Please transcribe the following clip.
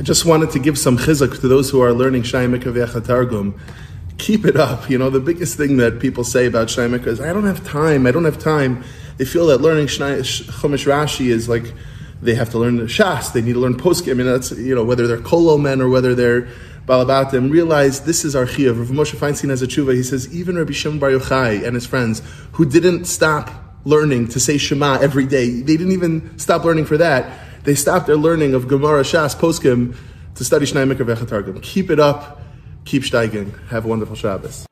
I just wanted to give some chizuk to those who are learning Shaimika Targum. Keep it up. You know, the biggest thing that people say about Shaimika is, I don't have time, I don't have time. They feel that learning Chumash Rashi is like, they have to learn the Shas, they need to learn Poskim. I mean, that's, you know, whether they're kollel men or whether they're Balabatim, realize this is our Chiyav. Rav Moshe Feinstein has a tshuva. He says, even Rabbi Shimon Bar Yochai and his friends, who didn't stop learning to say Shema every day, they didn't even stop learning for that. They stopped their learning of Gemara, Shas, Poskim to study Shnei Mikra. Keep it up. Keep steiging. Have a wonderful Shabbos.